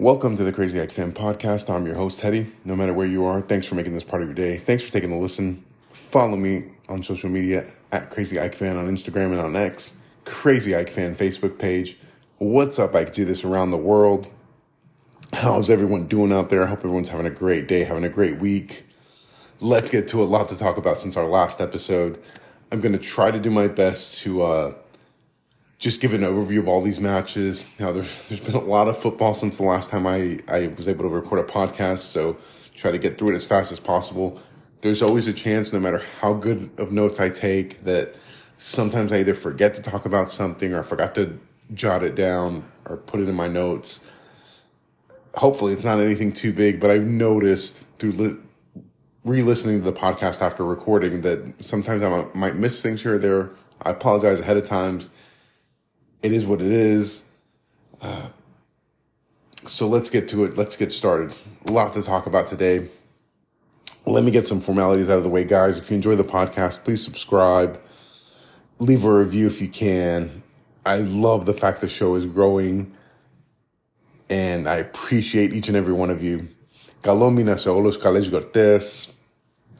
Welcome to the Crazy Ike Fan Podcast. I'm your host, Teddy. No matter where you are, thanks for making this part of your day. Thanks for taking a listen. Follow me on social media at Crazy Ike Fan on Instagram and on X, Crazy Ike Fan Facebook page. What's up, Ike? Do this around the world. How's everyone doing out there? I hope everyone's having a great day, having a great week. Let's get to a lot to talk about since our last episode. I'm going to try to do my best to uh, just give an overview of all these matches. Now, there's, there's been a lot of football since the last time I, I was able to record a podcast, so try to get through it as fast as possible. There's always a chance, no matter how good of notes I take, that sometimes I either forget to talk about something or I forgot to jot it down or put it in my notes. Hopefully, it's not anything too big, but I've noticed through li- re listening to the podcast after recording that sometimes I might miss things here or there. I apologize ahead of times it is what it is. Uh, so let's get to it. Let's get started. A lot to talk about today. Let me get some formalities out of the way, guys. If you enjoy the podcast, please subscribe, leave a review if you can. I love the fact the show is growing, and I appreciate each and every one of you. Galomina Seolos Kalesh Cortez.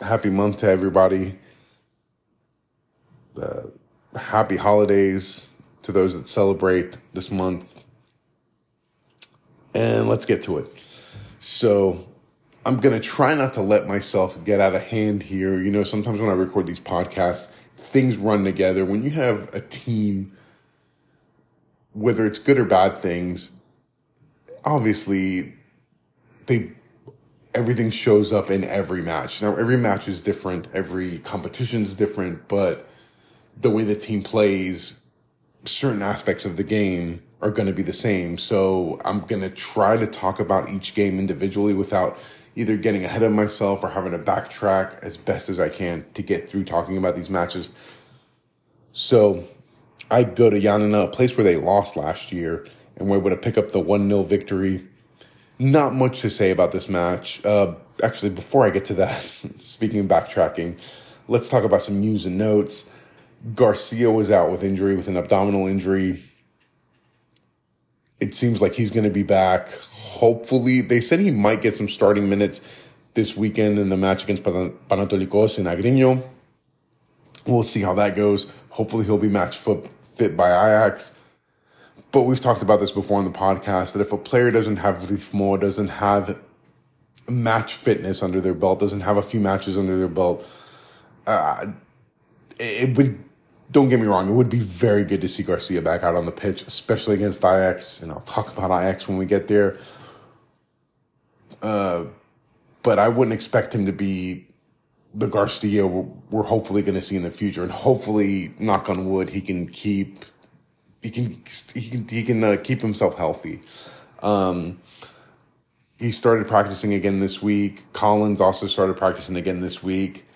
Happy month to everybody. Uh, happy holidays to those that celebrate this month. And let's get to it. So, I'm going to try not to let myself get out of hand here. You know, sometimes when I record these podcasts, things run together. When you have a team, whether it's good or bad things, obviously they everything shows up in every match. Now every match is different, every competition is different, but the way the team plays certain aspects of the game are going to be the same. So I'm going to try to talk about each game individually without either getting ahead of myself or having to backtrack as best as I can to get through talking about these matches. So I go to Giannina, a place where they lost last year, and we're able to pick up the 1 0 victory. Not much to say about this match. Uh, actually, before I get to that, speaking of backtracking, let's talk about some news and notes. Garcia was out with injury, with an abdominal injury. It seems like he's going to be back. Hopefully, they said he might get some starting minutes this weekend in the match against Panetolikos in Agrinio. We'll see how that goes. Hopefully, he'll be match fit by Ajax. But we've talked about this before on the podcast that if a player doesn't have ritmo, doesn't have match fitness under their belt, doesn't have a few matches under their belt, uh, it would don't get me wrong, it would be very good to see Garcia back out on the pitch, especially against Ajax, and I'll talk about Ajax when we get there. Uh, but I wouldn't expect him to be the Garcia we're, we're hopefully going to see in the future, and hopefully, knock on wood, he can keep he can he can he can uh, keep himself healthy. Um, he started practicing again this week. Collins also started practicing again this week.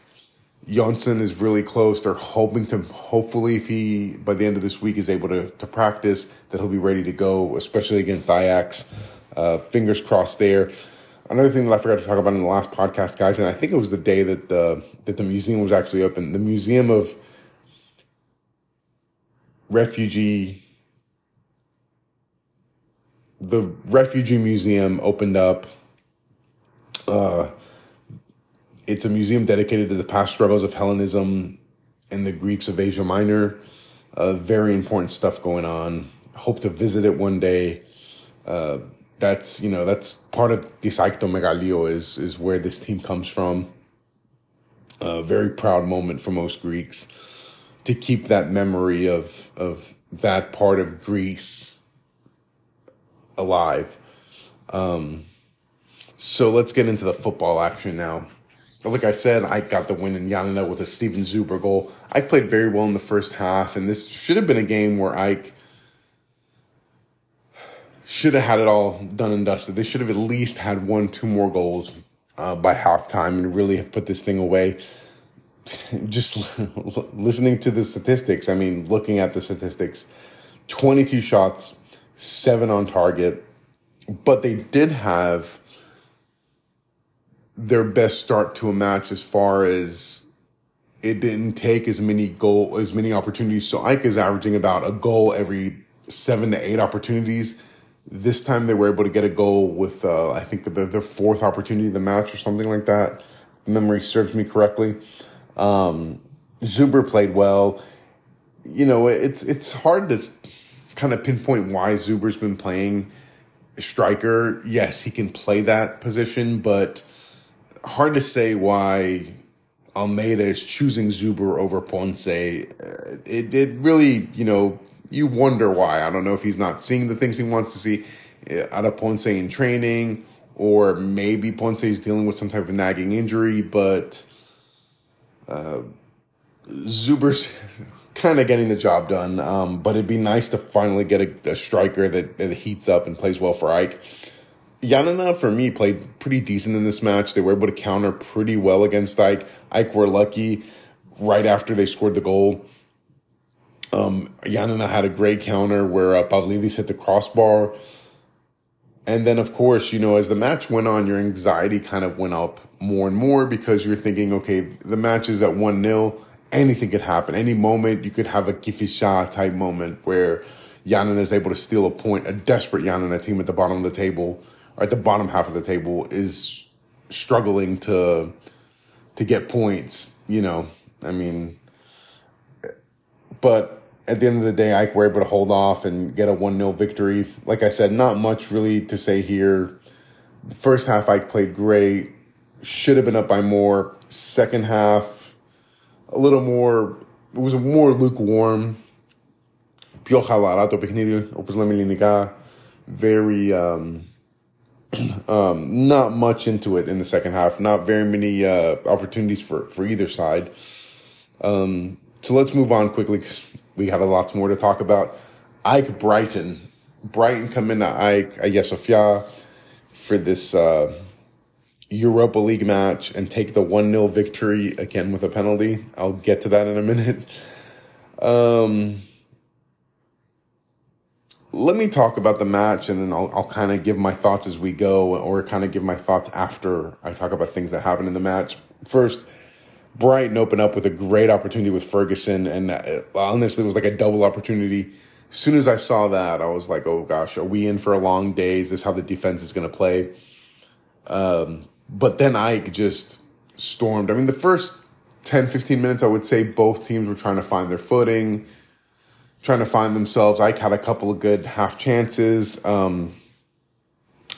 Jonsson is really close. They're hoping to, hopefully, if he, by the end of this week, is able to, to practice, that he'll be ready to go, especially against Ajax. Uh, fingers crossed there. Another thing that I forgot to talk about in the last podcast, guys, and I think it was the day that the, that the museum was actually open. The Museum of Refugee, the Refugee Museum opened up. Uh, it's a museum dedicated to the past struggles of Hellenism and the Greeks of Asia Minor. Uh, very important stuff going on. Hope to visit it one day. Uh, that's you know that's part of Disaicto Megalio is is where this team comes from. A very proud moment for most Greeks to keep that memory of of that part of Greece alive. Um, so let's get into the football action now like I said, I got the win in Yanina with a Steven Zuber goal. I played very well in the first half, and this should have been a game where Ike should have had it all done and dusted. They should have at least had one, two more goals uh, by halftime and really have put this thing away. Just listening to the statistics, I mean, looking at the statistics 22 shots, seven on target, but they did have their best start to a match as far as it didn't take as many goal as many opportunities. So Ike is averaging about a goal every seven to eight opportunities. This time they were able to get a goal with, uh, I think, the, their fourth opportunity of the match or something like that. Memory serves me correctly. Um, Zuber played well. You know, it's it's hard to kind of pinpoint why Zuber's been playing striker. Yes, he can play that position, but hard to say why Almeyda is choosing Zuber over Ponce. It did really, you know, you wonder why. I don't know if he's not seeing the things he wants to see uh, out of Ponce in training, or maybe Ponce is dealing with some type of nagging injury, but uh, Zuber's kind of getting the job done. Um, but it'd be nice to finally get a, a striker that, that, heats up and plays well for AEK. Giannina, for me, played pretty decent in this match. They were able to counter pretty well against Ike. Ike were lucky right after they scored the goal. Um, Giannina had a great counter where uh, Pavlidis hit the crossbar. And then, of course, you know, as the match went on, your anxiety kind of went up more and more because you're thinking, okay, the match is at 1 0. Anything could happen. Any moment, you could have a Kifisia type moment where Yanina is able to steal a point. A desperate Yanina team at the bottom of the table, or at the bottom half of the table, is struggling to to get points. You know, I mean, but at the end of the day, AEK were able to hold off and get a 1 0 victory. Like I said, not much really to say here. The first half, AEK played great. Should have been up by more. Second half, a little more, it was more lukewarm. Πιο χαλαρά το παιχνίδι, όπως λέμε ελληνικά. Very, um, um, not much into it in the second half. Not very many uh, opportunities for, for either side. Um, so let's move on quickly because we have a lot more to talk about. Ike Brighton. Brighton come into AEK Hagia Sophia for this uh, Europa League match and take the 1 0 victory again with a penalty. I'll get to that in a minute. Um, let me talk about the match and then I'll, I'll kind of give my thoughts as we go or kind of give my thoughts after I talk about things that happen in the match. First, Brighton opened up with a great opportunity with Ferguson, and uh, honestly, it was like a double opportunity. As soon as I saw that, I was like, "Oh gosh, are we in for a long day? Is this how the defense is going to play?" Um, but then Ike just stormed. I mean, the first 10, 15 minutes, I would say both teams were trying to find their footing, trying to find themselves. Ike had a couple of good half chances. Um,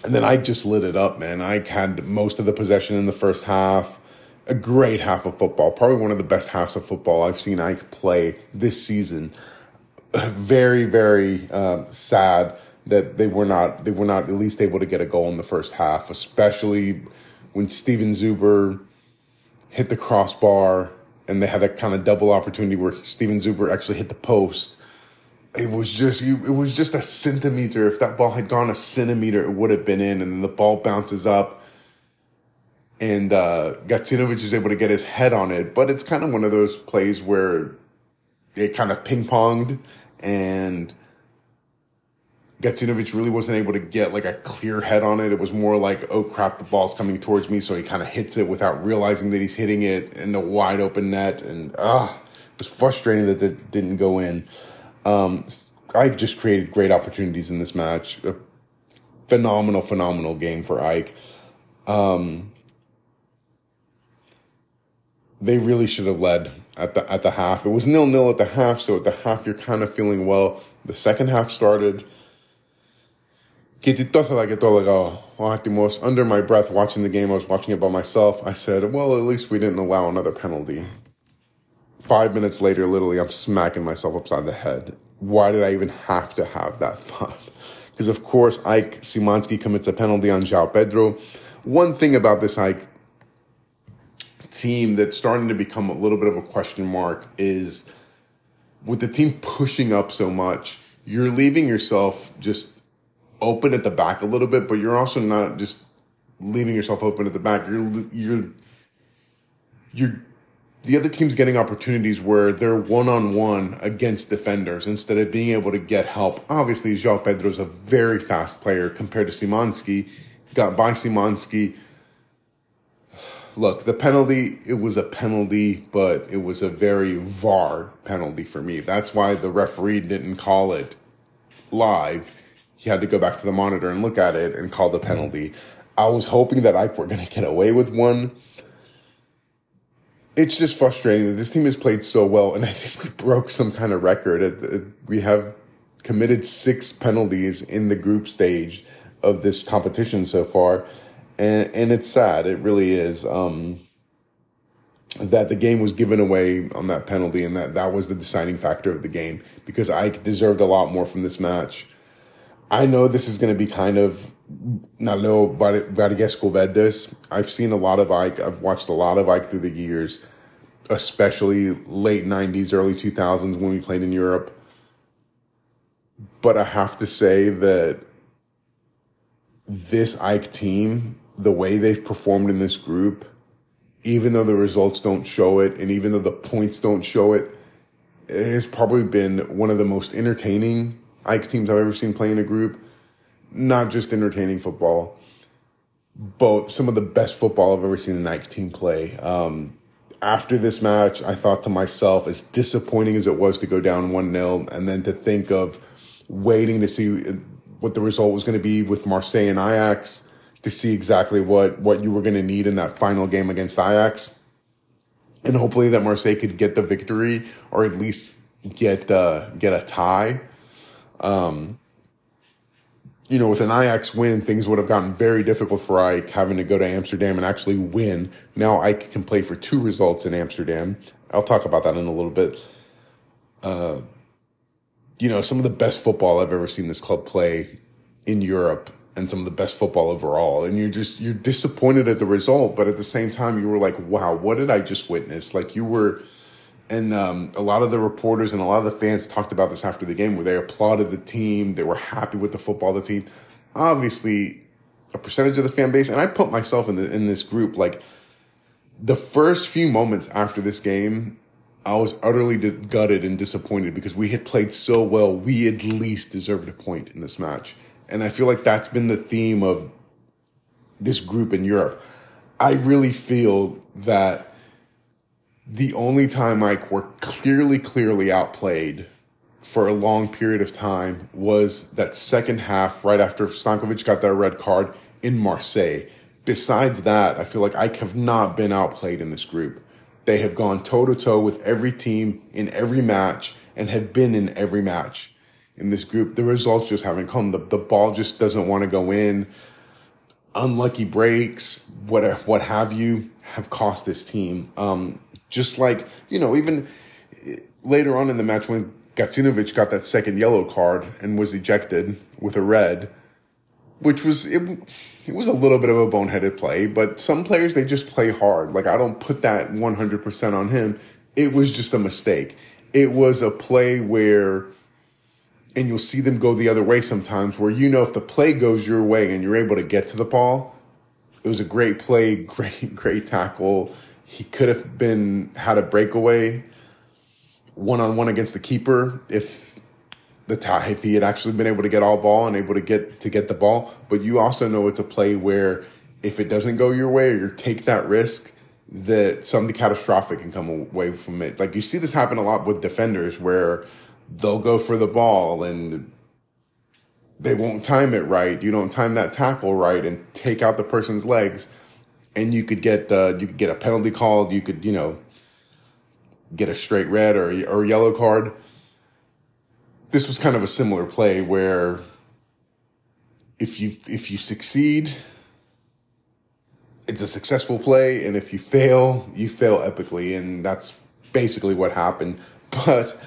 and then I just lit it up, man. I had most of the possession in the first half a great half of football, probably one of the best halves of football I've seen Ike play this season. Very, very um, sad that they were not they were not at least able to get a goal in the first half, especially when Steven Zuber hit the crossbar and they had that kind of double opportunity where Steven Zuber actually hit the post. It was just it was just a centimeter. If that ball had gone a centimeter, it would have been in, and then the ball bounces up and uh, Gacinovic is able to get his head on it. But it's kind of one of those plays where it kind of ping ponged, and Gacinovic really wasn't able to get like a clear head on it. It was more like, oh crap, the ball's coming towards me, so he kind of hits it without realizing that he's hitting it in the wide open net, and ah, it was frustrating that it didn't go in. Um, I just created great opportunities in this match. A phenomenal, phenomenal game for Ike. Um, they really should have led at the at the half. It was nil nil at the half, so at the half you're kind of feeling well. The second half started. Under my breath, watching the game, I was watching it by myself. I said, "Well, at least we didn't allow another penalty." Five minutes later, literally, I'm smacking myself upside the head. Why did I even have to have that thought? Because of course, AEK Szymanski commits a penalty on João Pedro. One thing about this AEK team that's starting to become a little bit of a question mark is with the team pushing up so much, you're leaving yourself just open at the back a little bit, but you're also not just leaving yourself open at the back. You're you're you're the other team's getting opportunities where they're one on one against defenders instead of being able to get help. Obviously, João Pedro's a very fast player compared to Szymanski. Got by Szymanski look, the penalty, it was a penalty, but it was a very VAR penalty for me. That's why the referee didn't call it live. he had to go back to the monitor and look at it and call the penalty. I was hoping that Ike were going to get away with one. It's just frustrating that this team has played so well, and I think we broke some kind of record. We have committed six penalties in the group stage of this competition so far, and and it's sad. It really is. Um, that the game was given away on that penalty, and that that was the deciding factor of the game because I deserved a lot more from this match. I know this is going to be kind of not know Vargas Verdes. I've seen a lot of Ike. I've watched a lot of Ike through the years, especially late '90s, early 2000s when we played in Europe. But I have to say that this Ike team, the way they've performed in this group, even though the results don't show it, and even though the points don't show it, it has probably been one of the most entertaining Ike teams I've ever seen play in a group not just entertaining football, but some of the best football I've ever seen an Ike team play. Um, after this match, I thought to myself, as disappointing as it was to go down 1 0, and then to think of waiting to see what the result was going to be with Marseille and Ajax, to see exactly what, what you were going to need in that final game against Ajax. And hopefully that Marseille could get the victory or at least get uh, get a tie. Um, you know, with an Ajax win, things would have gotten very difficult for Ike having to go to Amsterdam and actually win. Now Ike can play for two results in Amsterdam. I'll talk about that in a little bit. Uh, you know, some of the best football I've ever seen this club play in Europe and some of the best football overall. And you're just, you're disappointed at the result, but at the same time, you were like, wow, what did I just witness? Like you were, and um, a lot of the reporters and a lot of the fans talked about this after the game where they applauded the team. They were happy with the football the team. Obviously, a percentage of the fan base, and I put myself in the, in this group. Like the first few moments after this game, I was utterly gutted and disappointed because we had played so well. We at least deserved a point in this match, and I feel like that's been the theme of this group in Europe. I really feel that the only time Mike were clearly, clearly outplayed for a long period of time was that second half right after Stankovic got that red card in Marseille. Besides that, I feel like I have not been outplayed in this group. They have gone toe to toe with every team in every match and have been in every match in this group. The results just haven't come. The, the ball just doesn't want to go in. Unlucky breaks, what, what have you, have cost this team. Um, just like, you know, even eh, later on in the match when Gacinovic got that second yellow card and was ejected with a red, which was it, it was a little bit of a boneheaded play, but some players they just play hard. Like I don't put that 100% on him. It was just a mistake. It was a play where and you'll see them go the other way sometimes where you know if the play goes your way and you're able to get to the ball, it was a great play, great great tackle he could have been had a breakaway one on one against the keeper if the tie if he had actually been able to get all ball and able to get to get the ball. But you also know it's a play where if it doesn't go your way or you take that risk, that something catastrophic can come away from it. Like you see this happen a lot with defenders where they'll go for the ball and they won't time it right. You don't time that tackle right and take out the person's legs and you could get uh, you could get a penalty called. You could you know get a straight red or or yellow card. This was kind of a similar play where if you if you succeed, it's a successful play, and if you fail, you fail epically, and that's basically what happened. But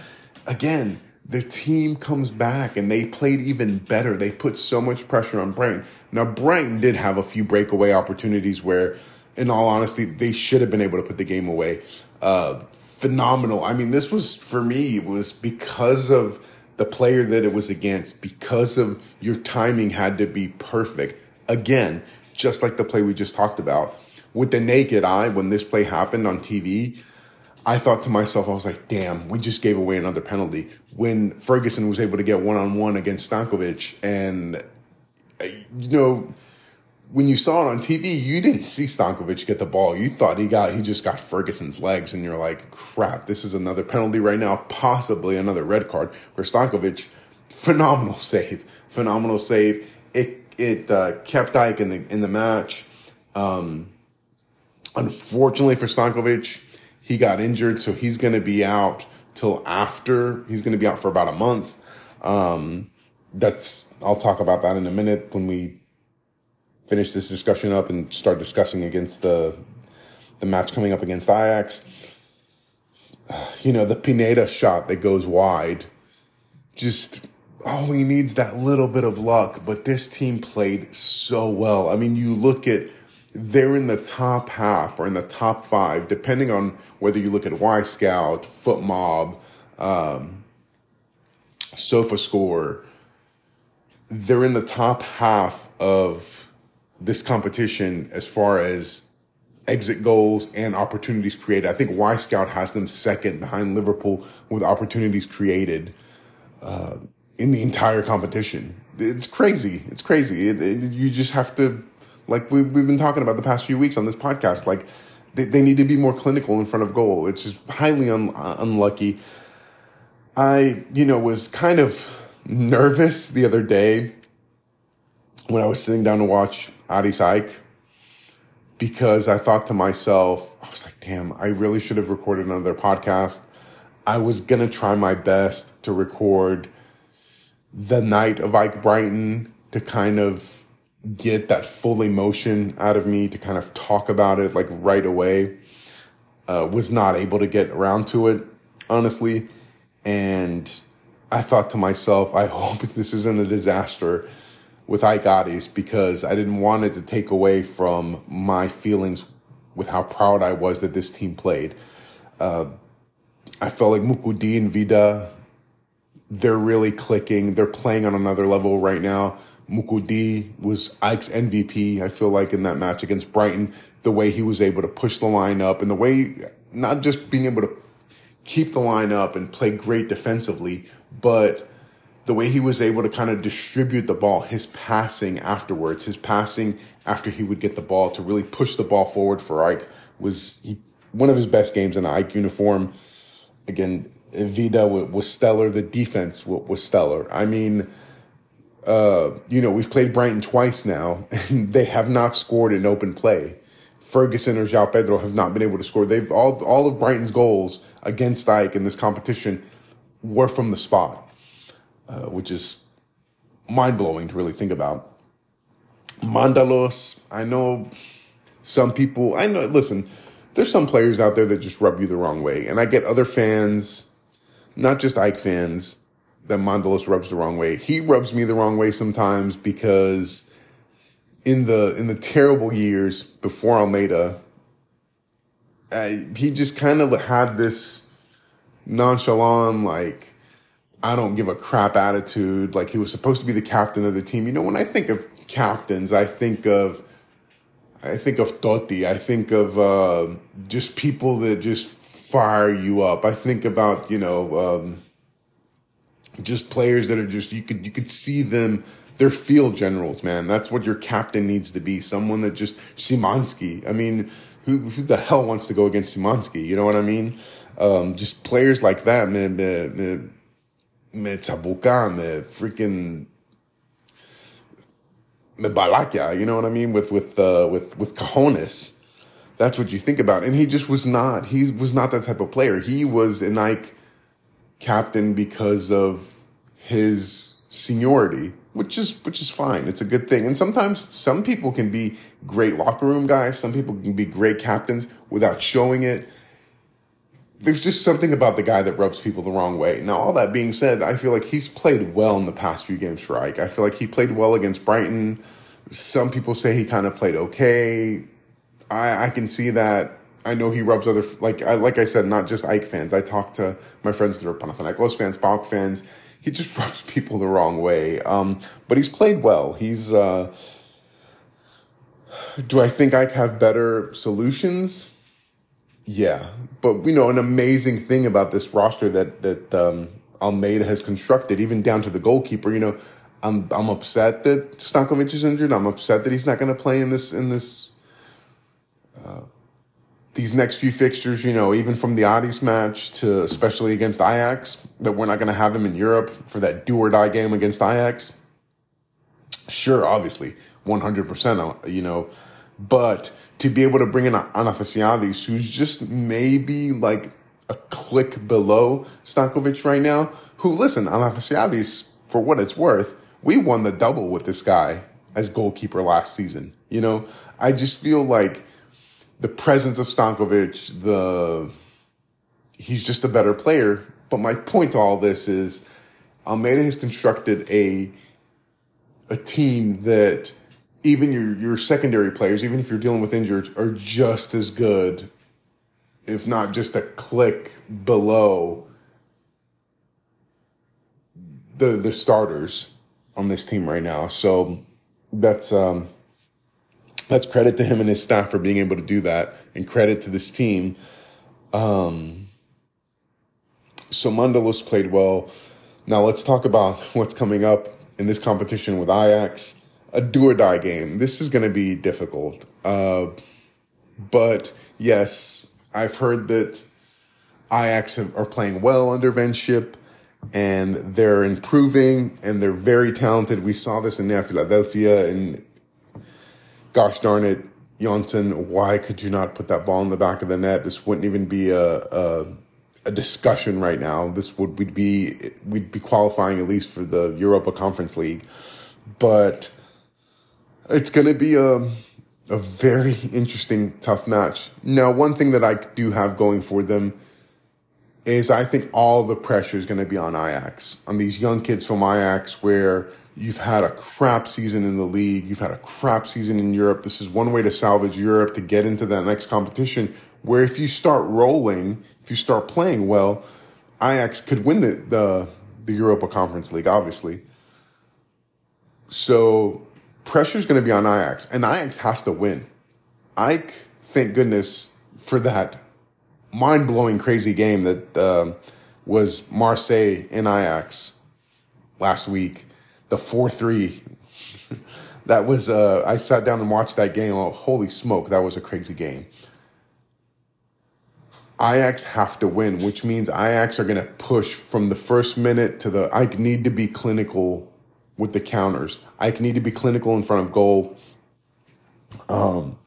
again, the team comes back and they played even better. They put so much pressure on Brighton. Now, Brighton did have a few breakaway opportunities where, in all honesty, they should have been able to put the game away. Uh, phenomenal. I mean, this was, for me, it was because of the player that it was against, because of your timing had to be perfect. Again, just like the play we just talked about. With the naked eye, when this play happened on TV, I thought to myself, I was like, damn, we just gave away another penalty. When Ferguson was able to get one on one against Stankovic, and, uh, you know, when you saw it on TV, you didn't see Stankovic get the ball. You thought he got, he just got Ferguson's legs, and you're like, crap, this is another penalty right now, possibly another red card for Stankovic phenomenal save, phenomenal save. It it uh, kept Ike in the in the match. Um, unfortunately for Stankovic, he got injured, so he's going to be out till after. He's going to be out for about a month. Um, that's I'll talk about that in a minute when we finish this discussion up and start discussing against the the match coming up against Ajax. You know, the Pineda shot that goes wide, just oh, he needs that little bit of luck. But this team played so well. I mean, you look at they're in the top half or in the top five, depending on whether you look at Wyscout, FotMob, um, SofaScore. They're in the top half of this competition as far as exit goals and opportunities created. I think Y Wyscout has them second behind Liverpool with opportunities created uh, in the entire competition. It's crazy. It's crazy. It, it, you just have to like we, we've been talking about the past few weeks on this podcast. Like they, they need to be more clinical in front of goal. It's just highly un, unlucky. I, you know, was kind of nervous the other day when I was sitting down to watch Aris AEK because I thought to myself, I was like, damn, I really should have recorded another podcast. I was going to try my best to record the night of Ike Brighton to kind of get that full emotion out of me to kind of talk about it like right away. Uh, was not able to get around to it, honestly. And I thought to myself, I hope this isn't a disaster with AEK because I didn't want it to take away from my feelings with how proud I was that this team played. Uh, I felt like Moukoudi and Vida, they're really clicking. They're playing on another level right now. Moukoudi was Ike's MVP, I feel like, in that match against Brighton. The way he was able to push the line up and the way, not just being able to keep the line up and play great defensively, but the way he was able to kind of distribute the ball, his passing afterwards, his passing after he would get the ball to really push the ball forward for Ike was he, one of his best games in an AEK uniform. Again, Vida was stellar. The defense was stellar. I mean, uh, you know, we've played Brighton twice now, and they have not scored in open play. Ferguson or João Pedro have not been able to score. They've all all of Brighton's goals against Ike in this competition were from the spot, uh, which is mind blowing to really think about. Mantalos, I know some people. I know. Listen, there's some players out there that just rub you the wrong way, and I get other fans, not just Ike fans, that Mantalos rubs the wrong way. He rubs me the wrong way sometimes because in the in the terrible years before Almeyda, uh, he just kind of had this nonchalant, like I don't give a crap attitude. Like he was supposed to be the captain of the team. You know, when I think of captains, I think of I think of Totti. I think of uh, just people that just fire you up. I think about you know. Um, just players that are just you could you could see them they're field generals, man. That's what your captain needs to be. Someone that just Szymański. I mean, who who the hell wants to go against Szymański? You know what I mean? Um, just players like that, man. Me, me, me Tsabuka, me freaking me Balakia. You know what I mean? With with uh, with with cojones. That's what you think about. And he just was not. He was not that type of player. He was an captain because of his seniority, which is which is fine. It's a good thing. And sometimes some people can be great locker room guys. Some people can be great captains without showing it. There's just something about the guy that rubs people the wrong way. Now, all that being said, I feel like he's played well in the past few games for Ike. I feel like he played well against Brighton. Some people say he kind of played okay. I, I can see that. I know he rubs other like I, like I said, not just Ike fans. I talk to my friends that are Panathinaikos fans, PAOK fans. He just rubs people the wrong way. Um, but he's played well. He's. Uh, do I think I have better solutions? Yeah, but you know, an amazing thing about this roster that that um, Almeyda has constructed, even down to the goalkeeper. You know, I'm I'm upset that Stankovic is injured. I'm upset that he's not going to play in this in this. Uh, these next few fixtures, you know, even from the Aris match to especially against Ajax, that we're not going to have him in Europe for that do or die game against Ajax. Sure, obviously, 100%, uh, you know, but to be able to bring in Athanasiadis, who's just maybe like a click below Stankovic right now, who, listen, Athanasiadis, for what it's worth, we won the double with this guy as goalkeeper last season. You know, I just feel like the presence of Stankovic, the he's just a better player. But my point to all this is Almeyda has constructed a a team that even your your secondary players, even if you're dealing with injuries, are just as good, if not just a click below the the starters on this team right now. So that's um, that's credit to him and his staff for being able to do that, and credit to this team. Um, so Mantalos played well. Now let's talk about what's coming up in this competition with Ajax. A do or die game. This is going to be difficult. Uh, but yes, I've heard that Ajax are playing well under van 't Schip and they're improving and they're very talented. We saw this in Philadelphia and gosh darn it, Janssen, why could you not put that ball in the back of the net? This wouldn't even be a, a, a discussion right now. This would we'd be we'd be qualifying at least for the Europa Conference League, but it's going to be a a very interesting, tough match. Now, one thing that I do have going for them is I think all the pressure is going to be on Ajax, on these young kids from Ajax, where you've had a crap season in the league, you've had a crap season in Europe. This is one way to salvage Europe to get into that next competition. Where if you start rolling, if you start playing well, Ajax could win the the, the Europa Conference League, obviously. So pressure is going to be on Ajax, and Ajax has to win. Ike, thank goodness for that mind blowing, crazy game that um, was Marseille in Ajax last week. The 4 3. that was, uh, I sat down and watched that game. Oh, holy smoke, that was a crazy game. Ajax have to win, which means Ajax are going to push from the first minute to the. I need to be clinical with the counters. I need to be clinical in front of goal. Um,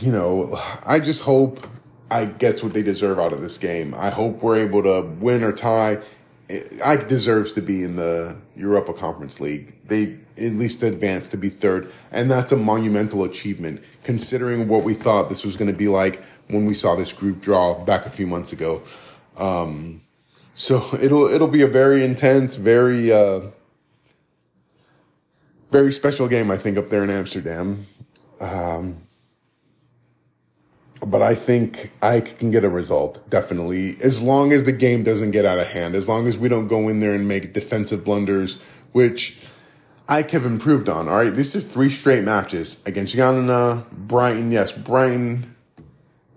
you know, I just hope I gets what they deserve out of this game. I hope we're able to win or tie. Ike deserves to be in the Europa Conference League. They at least advanced to be third, and that's a monumental achievement considering what we thought this was going to be like when we saw this group draw back a few months ago. Um, so it'll it'll be a very intense, very uh, very special game, I think, up there in Amsterdam. Um, but I think I can get a result, definitely, as long as the game doesn't get out of hand, as long as we don't go in there and make defensive blunders, which Ike have improved on. All right, these are three straight matches against Giannina, Brighton. Yes, Brighton.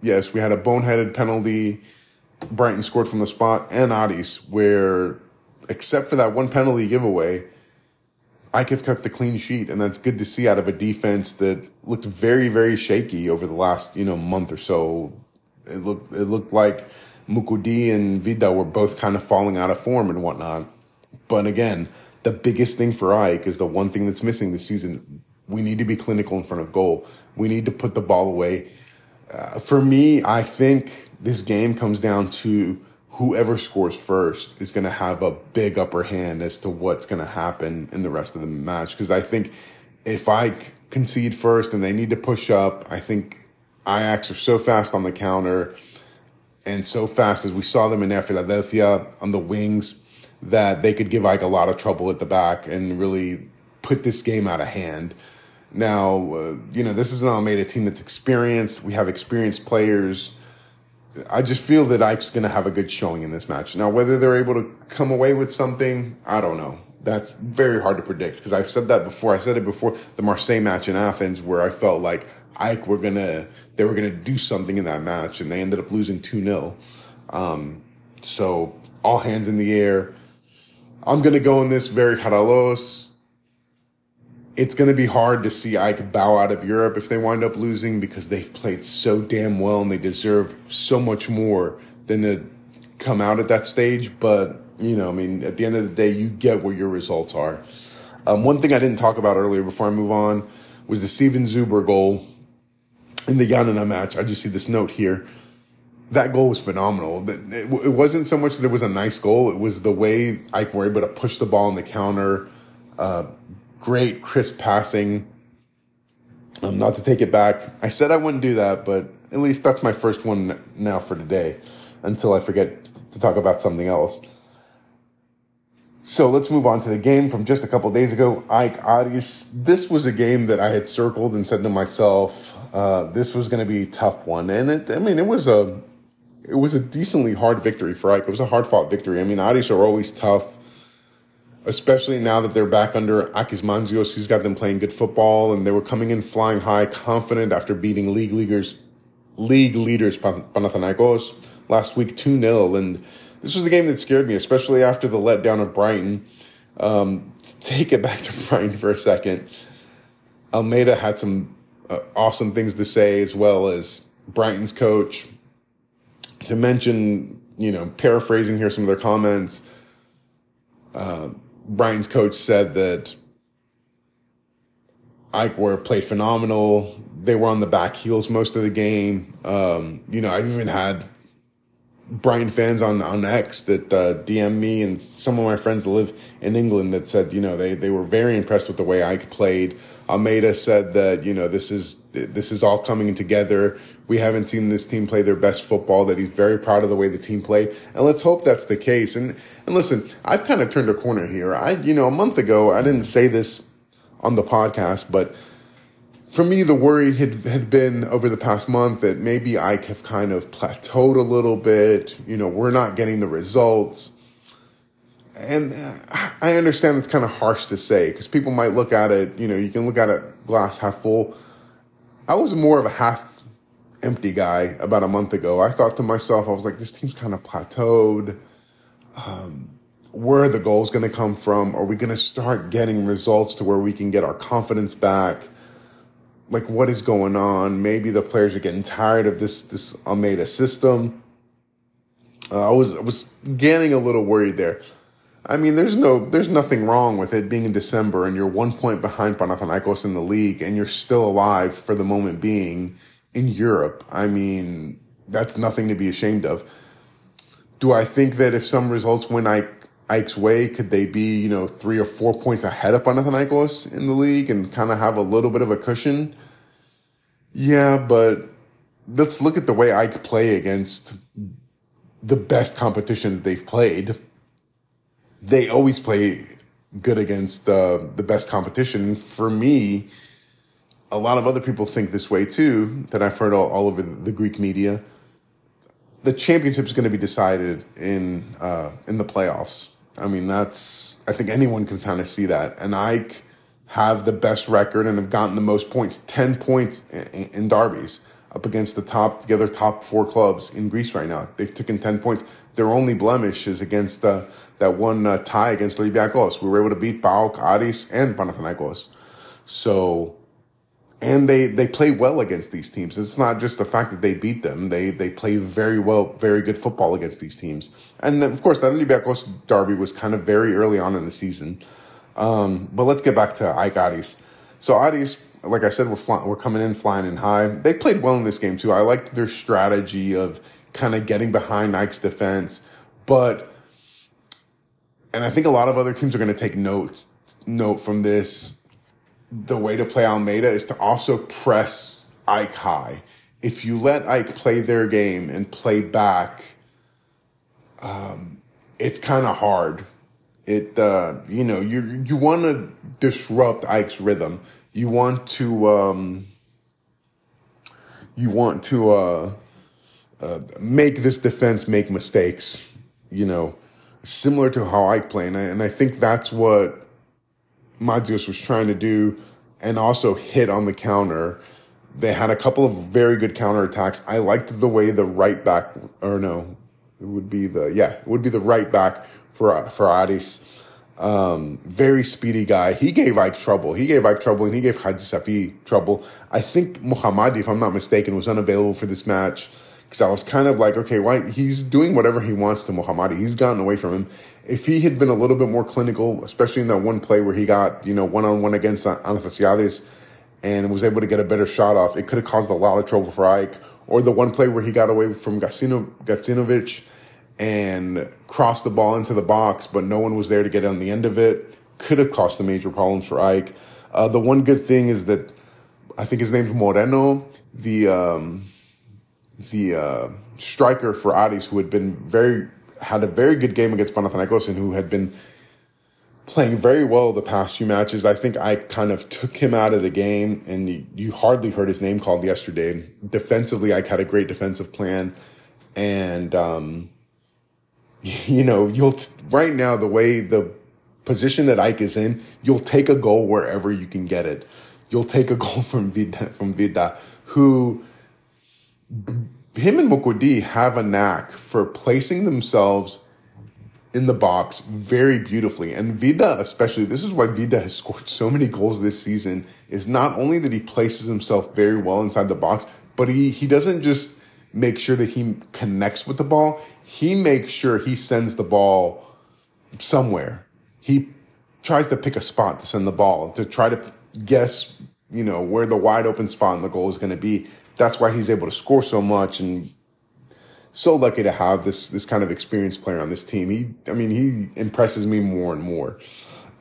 Yes, we had a boneheaded penalty. Brighton scored from the spot, and Aris, where, except for that one penalty giveaway, Ike have kept the clean sheet, and that's good to see out of a defense that looked very, very shaky over the last you know month or so. It looked it looked like Moukoudi and Vida were both kind of falling out of form and whatnot. But again, the biggest thing for Ike is the one thing that's missing this season. We need to be clinical in front of goal. We need to put the ball away. Uh, for me, I think this game comes down to whoever scores first is going to have a big upper hand as to what's going to happen in the rest of the match. Because I think if I concede first and they need to push up, I think Ajax are so fast on the counter and so fast as we saw them in Philadelphia on the wings that they could give Ike a lot of trouble at the back and really put this game out of hand. Now, uh, you know, this is an Almeyda team that's experienced. We have experienced players I just feel that Ike's going to have a good showing in this match. Now, whether they're able to come away with something, I don't know. That's very hard to predict because I've said that before. I said it before the Marseille match in Athens where I felt like Ike were gonna they were gonna do something in that match and they ended up losing two 0 um, So all hands in the air. I'm gonna go in this very Haralos. It's going to be hard to see Ike bow out of Europe if they wind up losing because they've played so damn well and they deserve so much more than to come out at that stage. But, you know, I mean, at the end of the day, you get where your results are. Um, one thing I didn't talk about earlier before I move on was the Steven Zuber goal in the Yanina match. I just see this note here. That goal was phenomenal. It wasn't so much that it was a nice goal. It was the way Ike were able to push the ball in the counter, uh, great crisp passing. Um, not to take it back. I said I wouldn't do that, but at least that's my first one now for today until I forget to talk about something else. So let's move on to the game from just a couple days ago. Ike Aris. This was a game that I had circled and said to myself, uh, this was going to be a tough one. And it, I mean, it was a, it was a decently hard victory for Ike. It was a hard fought victory. I mean, Aris are always tough especially now that they're back under Akis Mantzios. He's got them playing good football, and they were coming in flying high, confident after beating league leaguers, league leaders Panathinaikos last week 2 0. And this was a game that scared me, especially after the letdown of Brighton. Um, take it back to Brighton for a second. Almeyda had some uh, awesome things to say, as well as Brighton's coach. To mention, you know, paraphrasing here some of their comments. Uh, Brighton's coach said that Ike were played phenomenal. They were on the back heels most of the game. Um, you know, I've even had Brighton fans on on X that uh, DM me and some of my friends live in England that said, you know, they they were very impressed with the way Ike played. Almeyda said that you know this is this is all coming together. We haven't seen this team play their best football. That he's very proud of the way the team played, and let's hope that's the case. And and listen, I've kind of turned a corner here. I you know a month ago I didn't say this on the podcast, but for me the worry had had been over the past month that maybe Ike have kind of plateaued a little bit. You know, we're not getting the results and uh, I understand it's kind of harsh to say because people might look at it, you know, you can look at it glass half full. I was more of a half empty guy about a month ago. I thought to myself, I was like, this team's kind of plateaued. Um, where are the goals going to come from? Are we going to start getting results to where we can get our confidence back? Like, what is going on? Maybe the players are getting tired of this this Almeyda system. Uh, I was I was getting a little worried there. I mean, there's no, there's nothing wrong with it being in December and you're one point behind Panathinaikos in the league and you're still alive for the moment being in Europe. I mean, that's nothing to be ashamed of. Do I think that if some results went Ike, Ike's way, could they be, you know, three or four points ahead of Panathinaikos in the league and kind of have a little bit of a cushion? Yeah, but let's look at the way Ike play against the best competition that they've played they always play good against uh, the best competition. For me, a lot of other people think this way too, that I've heard all, all over the Greek media. The championship is going to be decided in uh, in the playoffs. I mean, that's I think anyone can kind of see that. And I have the best record and have gotten the most points, ten points in, in derbies up against the top, the other top four clubs in Greece right now. They've taken 10 points. Their only blemish is against uh, that one uh, tie against Olympiacos. We were able to beat PAOK, Aris, and Panathinaikos. So, and they, they play well against these teams. It's not just the fact that they beat them. They, they play very well, very good football against these teams. And then, of course, that Olympiacos derby was kind of very early on in the season. Um, but let's get back to Ike Aris. So Aris like I said, we're flying, we're coming in flying in high. They played well in this game too. I liked their strategy of kind of getting behind Ike's defense, but and I think a lot of other teams are going to take notes note from this. The way to play Almeyda is to also press Ike high. If you let Ike play their game and play back, um, it's kind of hard. It uh, you know you you want to disrupt Ike's rhythm you want to um, you want to uh, uh, make this defense make mistakes. You know, similar to how I play, and I, and I think that's what Mantzios was trying to do, and also hit on the counter. They had a couple of very good counter attacks. I liked the way the right back, or no, it would be the yeah, it would be the right back for for Aris Um, very speedy guy. He gave Ike trouble. He gave Ike trouble, and he gave Hajsafi trouble. I think Mohammadi, if I'm not mistaken, was unavailable for this match because I was kind of like, okay, why he's doing whatever he wants to Mohammadi. He's gotten away from him. If he had been a little bit more clinical, especially in that one play where he got you know one on one against Athanasiadis and was able to get a better shot off, it could have caused a lot of trouble for Ike. Or the one play where he got away from Gacino, Gacinovic and crossed the ball into the box, but no one was there to get on the end of it. Could have caused a major problems for Ike. Uh, the one good thing is that I think his name's Moreno, the um, the uh, striker for Aris, who had been very had a very good game against Panathinaikos and who had been playing very well the past few matches. I think I kind of took him out of the game, and you, hardly heard his name called yesterday. Defensively, I had a great defensive plan, and um, you know, you'll right now the way the position that AEK is in, you'll take a goal wherever you can get it. You'll take a goal from Vida, from Vida, who him and Moukoudi have a knack for placing themselves in the box very beautifully. And Vida, especially, this is why Vida has scored so many goals this season, is not only that he places himself very well inside the box, but he, he doesn't just make sure that he connects with the ball, he makes sure he sends the ball somewhere. He tries to pick a spot to send the ball, to try to guess, you know, where the wide open spot in the goal is going to be. That's why he's able to score so much and so lucky to have this this kind of experienced player on this team. He, I mean, he impresses me more and more.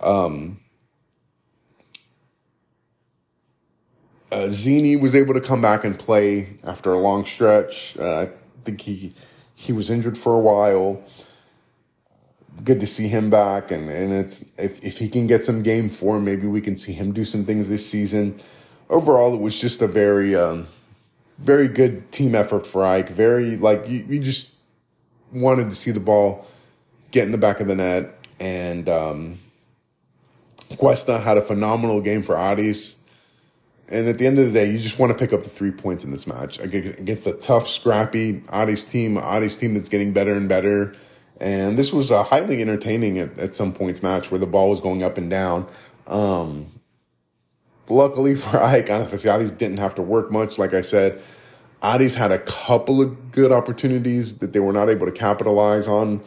Um, uh, Zini was able to come back and play after a long stretch. Uh, I think he he was injured for a while. Good to see him back, and and it's if if he can get some game form, maybe we can see him do some things this season. Overall, it was just a very um, very good team effort for AEK. Very like you, you just wanted to see the ball get in the back of the net, and um, Cuesta had a phenomenal game for Aris. And at the end of the day, you just want to pick up the three points in this match against a tough, scrappy Aris team, Aris team that's getting better and better. And this was a highly entertaining at, at some points match where the ball was going up and down. Um, Luckily for AEK, Athanasiadis didn't have to work much. Like I said, Aris had a couple of good opportunities that they were not able to capitalize on.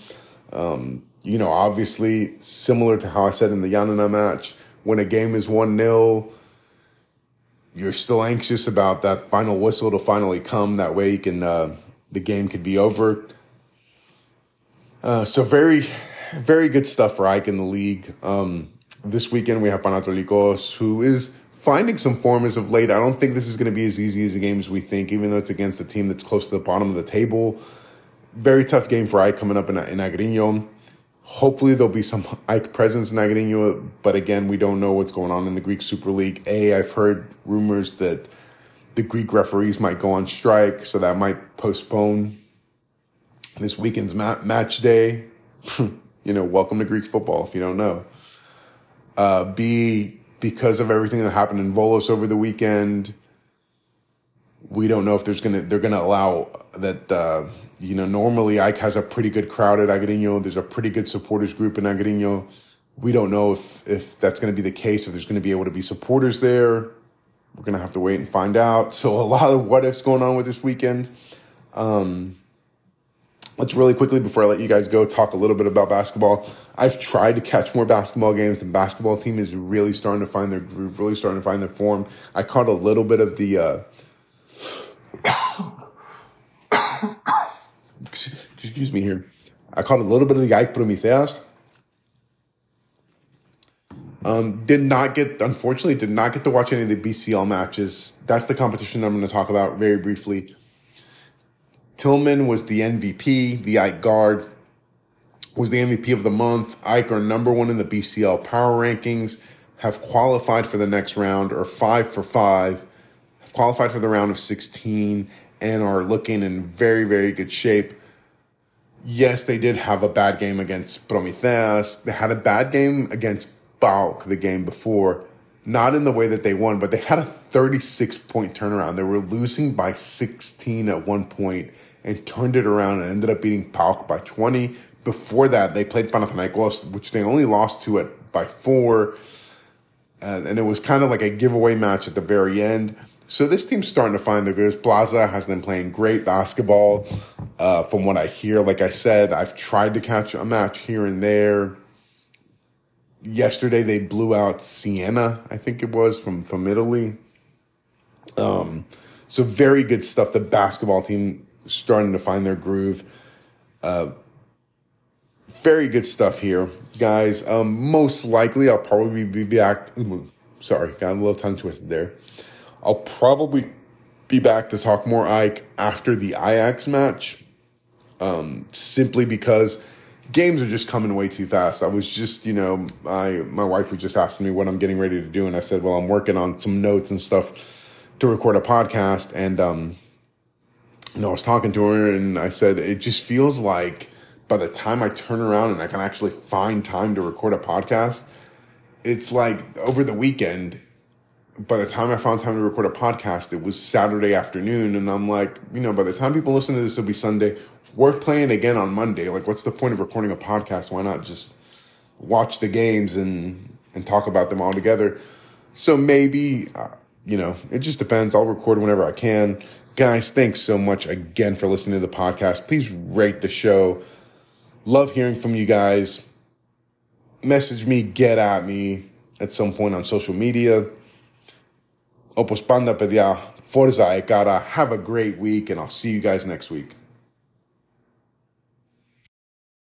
Um, you know, obviously, similar to how I said in the Giannina match, when a game is 1 0, you're still anxious about that final whistle to finally come. That way, you can, uh, the game could be over. Uh, so, very, very good stuff for AEK in the league. Um, this weekend, we have Panetolikos, who is finding some form as of late. I don't think this is going to be as easy as the game as we think, even though it's against a team that's close to the bottom of the table. Very tough game for AEK coming up in, in Agrinio. Hopefully there'll be some AEK presence in Agrinio, but again, we don't know what's going on in the Greek Super League. A, I've heard rumors that the Greek referees might go on strike, so that might postpone this weekend's ma- match day. you know, welcome to Greek football if you don't know. Uh, B, because of everything that happened in Volos over the weekend. We don't know if there's gonna they're gonna allow that. Uh, you know, normally AEK has a pretty good crowd at Agrinio. There's a pretty good supporters group in Agrinio. We don't know if if that's to be the case. If there's to be able to be supporters there, we're to have to wait and find out. So a lot of what ifs going on with this weekend. Um, let's really quickly before I let you guys go talk a little bit about basketball. I've tried to catch more basketball games. The basketball team is really starting to find their groove, really starting to find their form. I caught a little bit of the. Uh, excuse me here. I caught a little bit of the AEK Prometheus. Um, did not get, unfortunately, did not get to watch any of the BCL matches. That's the competition I'm going to talk about very briefly. Tillman was the MVP. The AEK guard was the MVP of the month. AEK are number one in the BCL power rankings, have qualified for the next round, or five for five, have qualified for the round of 16, and are looking in very, very good shape. Yes, they did have a bad game against Prometheus. They had a bad game against PAOK the game before. Not in the way that they won, but they had a 36 point turnaround. They were losing by 16 at one point and turned it around and ended up beating PAOK by 20. Before that, they played Panathinaikos, which they only lost to it by four. Uh, and it was kind of like a giveaway match at the very end. So this team's starting to find their goods. Plaza has been playing great basketball. Uh, from what I hear, like I said, I've tried to catch a match here and there. Yesterday they blew out Siena, I think it was from from Italy. Um, so very good stuff. The basketball team starting to find their groove. Uh, very good stuff here, guys. Um, most likely, I'll probably be back. Sorry, got a little tongue twisted there. I'll probably be back to talk more AEK after the Ajax match, um, simply because games are just coming way too fast. I was just, you know, I my wife was just asking me what I'm getting ready to do, and I said, well, I'm working on some notes and stuff to record a podcast, and um, you know, I was talking to her, and I said it just feels like by the time I turn around and I can actually find time to record a podcast, it's like over the weekend. By the time I found time to record a podcast, it was Saturday afternoon, and I'm like, you know, by the time people listen to this, it'll be Sunday. We're playing again on Monday. Like, what's the point of recording a podcast? Why not just watch the games and and talk about them all together? So maybe, uh, you know, it just depends. I'll record whenever I can. Guys, thanks so much again for listening to the podcast. Please rate the show Love hearing from you guys. Message me, get at me at some point on social media. Opus Panda Pedia, Forza Ekara. Have a great week, and I'll see you guys next week.